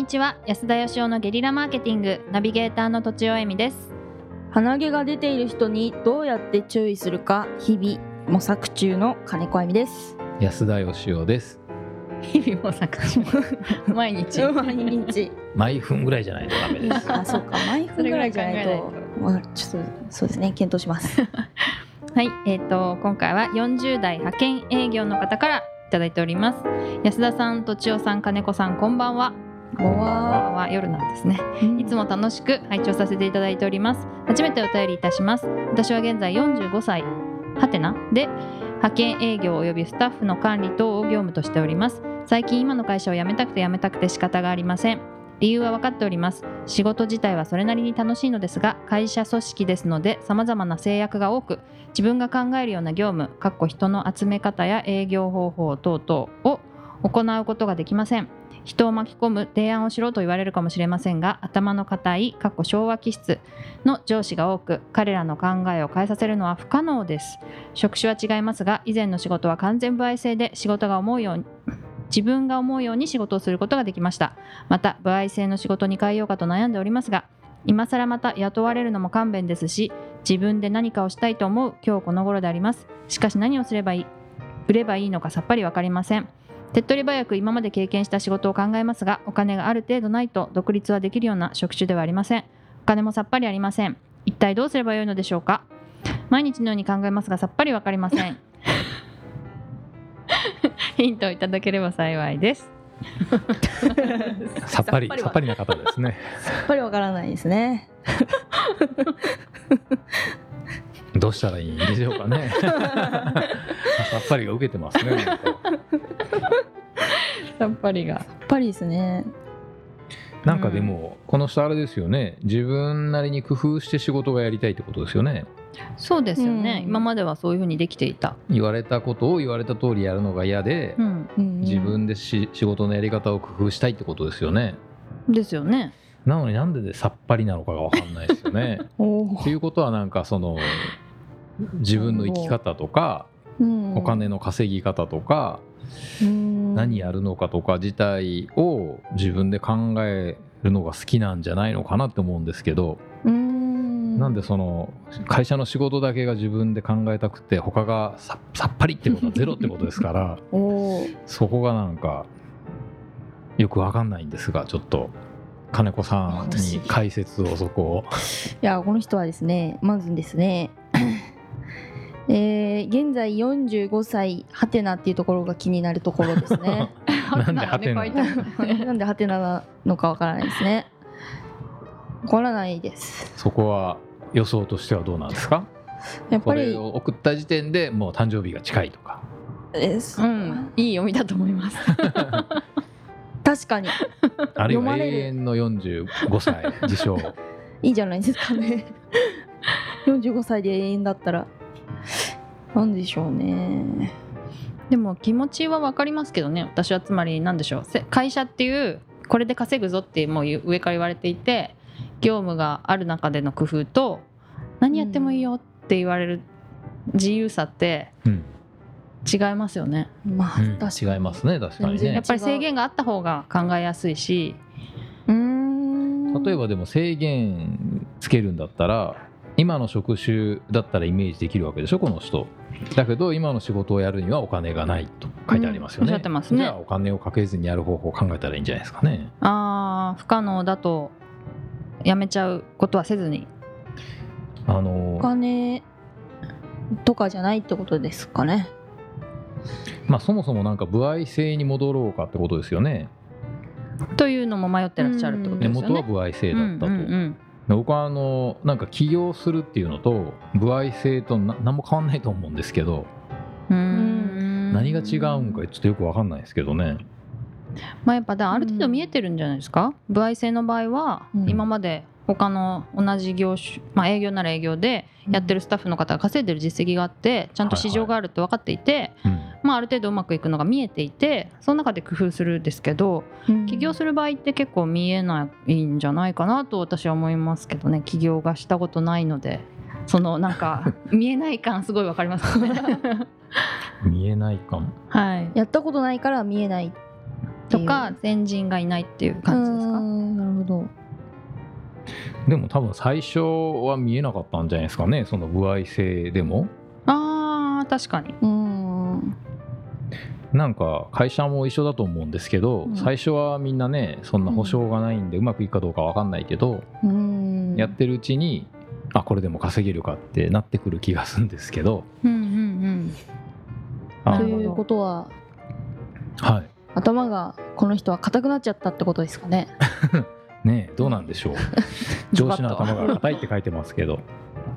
にちは。安田義雄のゲリラマーケティングナビゲーターのとちおえみです。鼻毛が出ている人にどうやって注意するか日々模索中の金子あみです。安田義雄です。日々模索中。毎日。毎日。毎分ぐらいじゃないとダメです。あそうか。毎分ぐらいじゃないと。まあ、ちょっとそうですね。検討します。はい。えーと、今回は40代派遣営業の方からいただいております。安田さんとちおさん金子さんこんばんはこんばん。はは夜なんですね。いつも楽しく拝聴させていただいております。初めてお便りいたします。私は現在45歳。はてな。で派遣営業及びスタッフの管理等を業務としております。最近今の会社を辞めたくて辞めたくて仕方がありません。理由は分かっております。仕事自体はそれなりに楽しいのですが会社組織ですので様々な制約が多く自分が考えるような業務かっこ人の集め方や営業方法等々を行うことができません。人を巻き込む提案をしろと言われるかもしれませんが頭の固いかっこ昭和気質の上司が多く彼らの考えを変えさせるのは不可能です。職種は違いますが以前の仕事は完全歩合制で仕事が思うように自分が思うように仕事をすることができました。また歩合制の仕事に変えようかと悩んでおりますが今更また雇われるのも勘弁ですし自分で何かをしたいと思う今日この頃であります。しかし何をすればいい売ればいいのかさっぱり分かりません。手っ取り早く今まで経験した仕事を考えますがお金がある程度ないと独立はできるような職種ではありません。お金もさっぱりありません。一体どうすればよいのでしょうか？毎日のように考えますがさっぱり分かりません。ヒントをいただければ幸いです。さっぱりさっぱりな方ですね。さっぱりわからないですね。どうしたらいいんでしょうかね。さっぱりが受けてますね さっぱりが。さっぱりですね。なんかでもこの人あれですよね。自分なりに工夫して仕事がやりたいってことですよね。そうですよね、うん。今まではそういうふうにできていた、言われたことを言われた通りやるのが嫌でうん、うん自分でし仕事のやり方を工夫したいってことですよね。ですよね。なのになんででさっぱりなのかが分かんないですよね。おっていうことはなんかその自分の生き方とかうんお金の稼ぎ方とかうん。何やるのかとか自体を自分で考えるのが好きなんじゃないのかなって思うんですけどうん。なんでその会社の仕事だけが自分で考えたくて他がささっぱりってことは ゼロってことですからそこがなんかよくわかんないんですがちょっと金子さん私に解説をそこを。いやこの人はですねまずですねえー、現在45歳ハテナっていうところが気になるところですね。なんでハテナ？なんでハテナなのかわからないですね。わからないです。そこは予想としてはどうなんですか？こやっぱりれを送った時点でもう誕生日が近いとか。です。うん、いい読みだと思います。確かに。あるいは永遠の45歳自称。いいじゃないですかね。45歳で永遠だったらなんでしょうね。でも気持ちは分かりますけどね。私はつまり何でしょう。せ会社っていうこれで稼ぐぞってもう上から言われていて業務がある中での工夫と何やってもいいよって言われる自由さってうん。違いますよね。まあ、うん。確かに。違いますね確かにね。やっぱり制限があった方が考えやすいし。うーん。例えばでも制限つけるんだったら今の職種だったらイメージできるわけでしょこの人。だけど今の仕事をやるにはお金がないと書いてありますよね、うんね。じゃあお金をかけずにやる方法を考えたらいいんじゃないですかね。あー不可能だとやめちゃうことはせずに。あのお金とかじゃないってことですかね。まあそもそもなんか歩合制に戻ろうかってことですよね。というのも迷ってらっしゃるってこと根ですよね。元は歩合制だったと、うんうんうん。で僕はあのなんか起業するっていうのと歩合制とな何も変わんないと思うんですけどうーん。何が違うんかちょっとよく分かんないですけどね。まあ、やっぱだある程度見えてるんじゃないですか、歩合制の場合は、うん。今まで他の同じ業種、まあ、営業なら営業でやってるスタッフの方が稼いでる実績があってちゃんと市場があるって分かっていて、うんまあ、ある程度うまくいくのが見えていてその中で工夫するんですけど起業する場合って結構見えないんじゃないかなと私は思いますけどね。起業がしたことないのでそのなんか 見えない感すごい分かります。よね。見えないかも。はい、やったことないから見えないとか前人がいないっていう感じですか？んなるほど。でも多分最初は見えなかったんじゃないですかね。その歩合制でも。あー確かに。うーんなんか会社も一緒だと思うんですけど、うん。最初はみんなねそんな保証がないんでうまくいくかどうか分かんないけど、うーん。やってるうちにあこれでも稼げるかってなってくる気がするんですけどうんうんうん。あということははい。頭がこの人は硬くなっちゃったってことですかね？ねえどうなんでしょう。上司の頭が硬いって書いてますけど。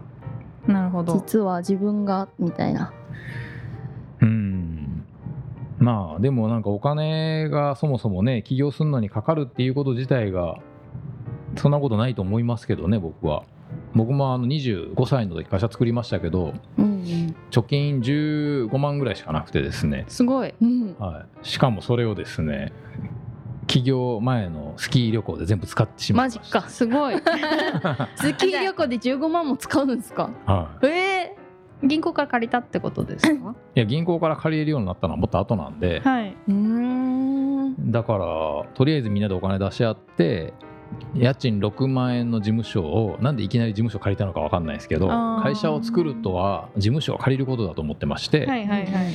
なるほど。実は自分がみたいな。うんまあでもなんかお金がそもそもね起業するのにかかるっていうこと自体がそんなことないと思いますけどね僕は。僕もあの25歳の時会社作りましたけどうん貯金15万ぐらいしかなくてですね、すごい。うんはい、しかもそれをですね起業前のスキー旅行で全部使ってしまいました。マジかすごい。スキー旅行で15万も使うんですか？はい。え銀行から借りたってことですか？いや銀行から借りれるようになったのはもっと後なんで。はい。だからとりあえずみんなでお金出し合って家賃6万円の事務所をなんでいきなり事務所借りたのか分かんないですけど会社を作るとは事務所を借りることだと思ってまして、はいはいはい。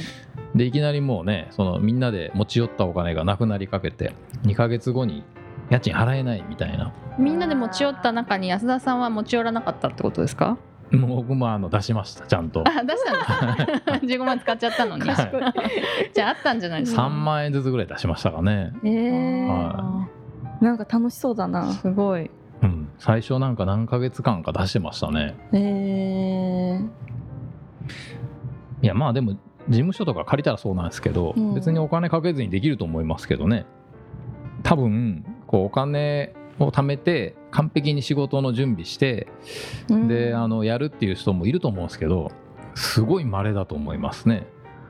でいきなりもうねそのみんなで持ち寄ったお金がなくなりかけて2ヶ月後に家賃払えないみたいな。みんなで持ち寄った中に安田さんは持ち寄らなかったってことですか？もう僕もあの出しましたちゃんと。あ出したんです15万使っちゃったのに。じゃああったんじゃないですか？3万円ずつぐらい出しましたかね、えー。はなんか楽しそうだな。すごい。うん、最初なんか何ヶ月間か出してましたね。えー、いやまあでも事務所とか借りたらそうなんですけど、うん。別にお金かけずにできると思いますけどね。多分こうお金を貯めて完璧に仕事の準備して、うん。であのやるっていう人もいると思うんですけどすごい稀だと思いますね。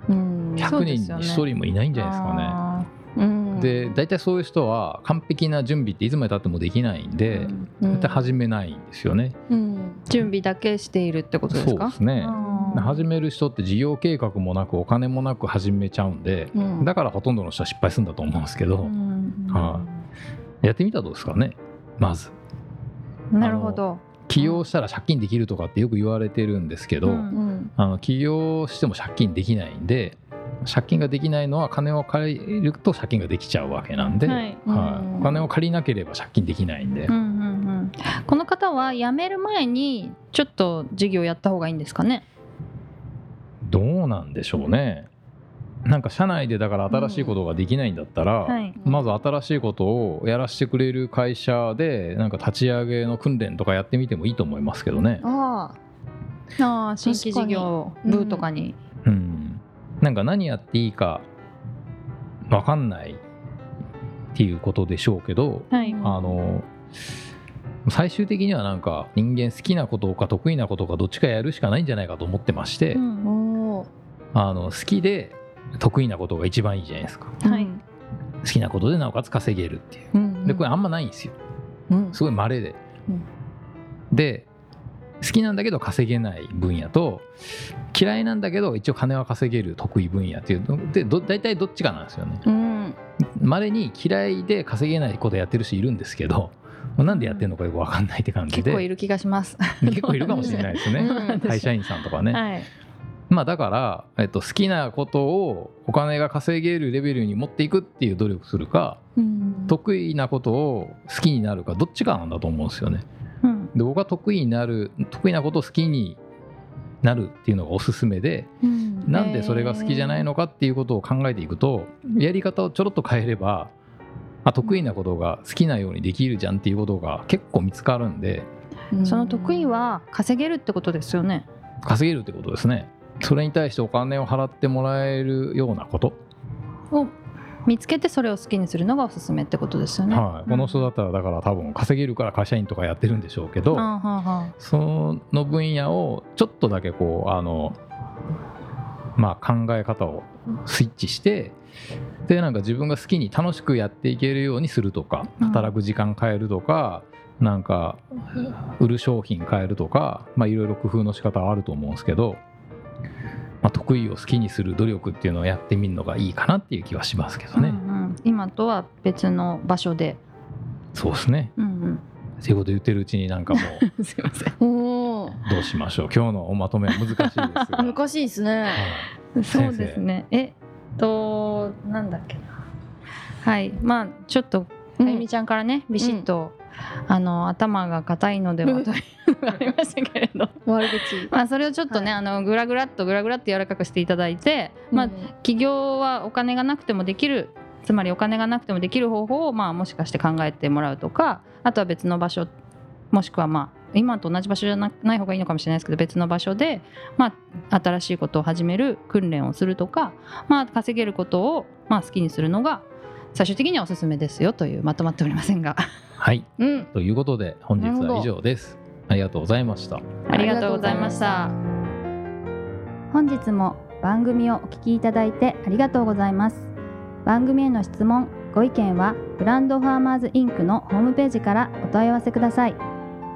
うん。100そうですよね人に1人もいないんじゃないですかね。あうん。で大体そういう人は完璧な準備っていつまでたってもできないんーで、うん。始めないんですよね、うん。準備だけしているってことですそうかですね。始める人って事業計画もなくお金もなく始めちゃうんで、うん。だからほとんどの人は失敗するんだと思うんですけど、うん。はやってみたらどうですかね？まず。なるほど。起業したら借金できるとかってよく言われてるんですけど、うんうん。あの起業しても借金できないんで借金ができないのは金を借りると借金ができちゃうわけなんで、ははい。いうん。お金を借りなければ借金できないんで、うんうんうん。この方は辞める前にちょっと事業やった方がいいんですかね？どうなんでしょうねなんか社内でだから新しいことができないんだったら、はい。まず新しいことをやらせてくれる会社でなんか立ち上げの訓練とかやってみてもいいと思いますけどね。あああ新規事業部とかに。うん、なんか何やっていいか分かんないっていうことでしょうけどはい。うんあの最終的にはなんか人間好きなことか得意なことかどっちかやるしかないんじゃないかと思ってまして、うあん。あの好きで得意なことが一番いいじゃないですか。はい。好きなことでなおかつ稼げるっていう。うんでこれあんまないんですよ。うん。すごい稀で、うん。で好きなんだけど稼げない分野と嫌いなんだけど一応金は稼げる得意分野っていうの。でど大体どっちかなんですよね。うん。まれに嫌いで稼げないことやってる人いるんですけどなんでやってるのかよく分かんないって感じで。結構いる気がします。結構いるかもしれないですね。うん。会社員さんとかね、はいまあだから、えっと、好きなことをお金が稼げるレベルに持っていくっていう努力するかうん。得意なことを好きになるかどっちかなんだと思うんですよね。うん。で僕は得意になる得意なことを好きになるっていうのがおすすめでうん。なんでそれが好きじゃないのかっていうことを考えていくとやり方をちょろっと変えればあ得意なことが好きなようにできるじゃんっていうことが結構見つかるんでその得意は稼げるってことですよね。稼げるってことですねそれに対してお金を払ってもらえるようなこと、を見つけてそれを好きにするのがおすすめってことですよね。はい、この人だったらだから多分稼げるから会社員とかやってるんでしょうけど、その分野をちょっとだけこうあのまあ考え方をスイッチしてでなんか自分が好きに楽しくやっていけるようにするとかうん。働く時間変えるとか、なんか売る商品変えるとかまあいろいろ工夫の仕方はあると思うんですけど、まあ、得意を好きにする努力っていうのをやってみるのがいいかなっていう気はしますけどね。うんうん。今とは別の場所で、そうですね。うんっていうこと言ってるうちになんかもうん、すいません。どうしましょう。今日のおまとめは難しいですが。難しいですね。はい。そうですね。えっとなんだっけな。はい。まあちょっとあゆみちゃんからねビシッと、あの頭が硬いのではというのがありましたけれど。悪口。まあそれをちょっとね、はあのグラグラっとグラグラっと柔らかくしていただいて、まあうん起業はお金がなくてもできるつまりお金がなくてもできる方法を、まあ、もしかして考えてもらうとかあとは別の場所もしくはまあ今と同じ場所じゃなない方がいいのかもしれないですけど別の場所で、まあ、新しいことを始める訓練をするとか、まあ、稼げることを、まあ、好きにするのが最終的にはおすすめですよというまとまっておりませんが。はい。うん。ということで本日は以上です。ありがとうございました。ありがとうございました。本日も番組をお聞きいただいてありがとうございます。番組への質問ご意見はブランドファーマーズインクのホームページからお問い合わせください。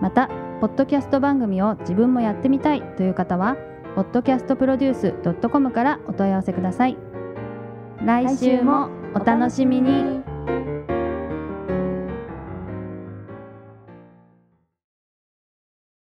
またポッドキャスト番組を自分もやってみたいという方は podcastproduce.com からお問い合わせください。来週もお楽しみに。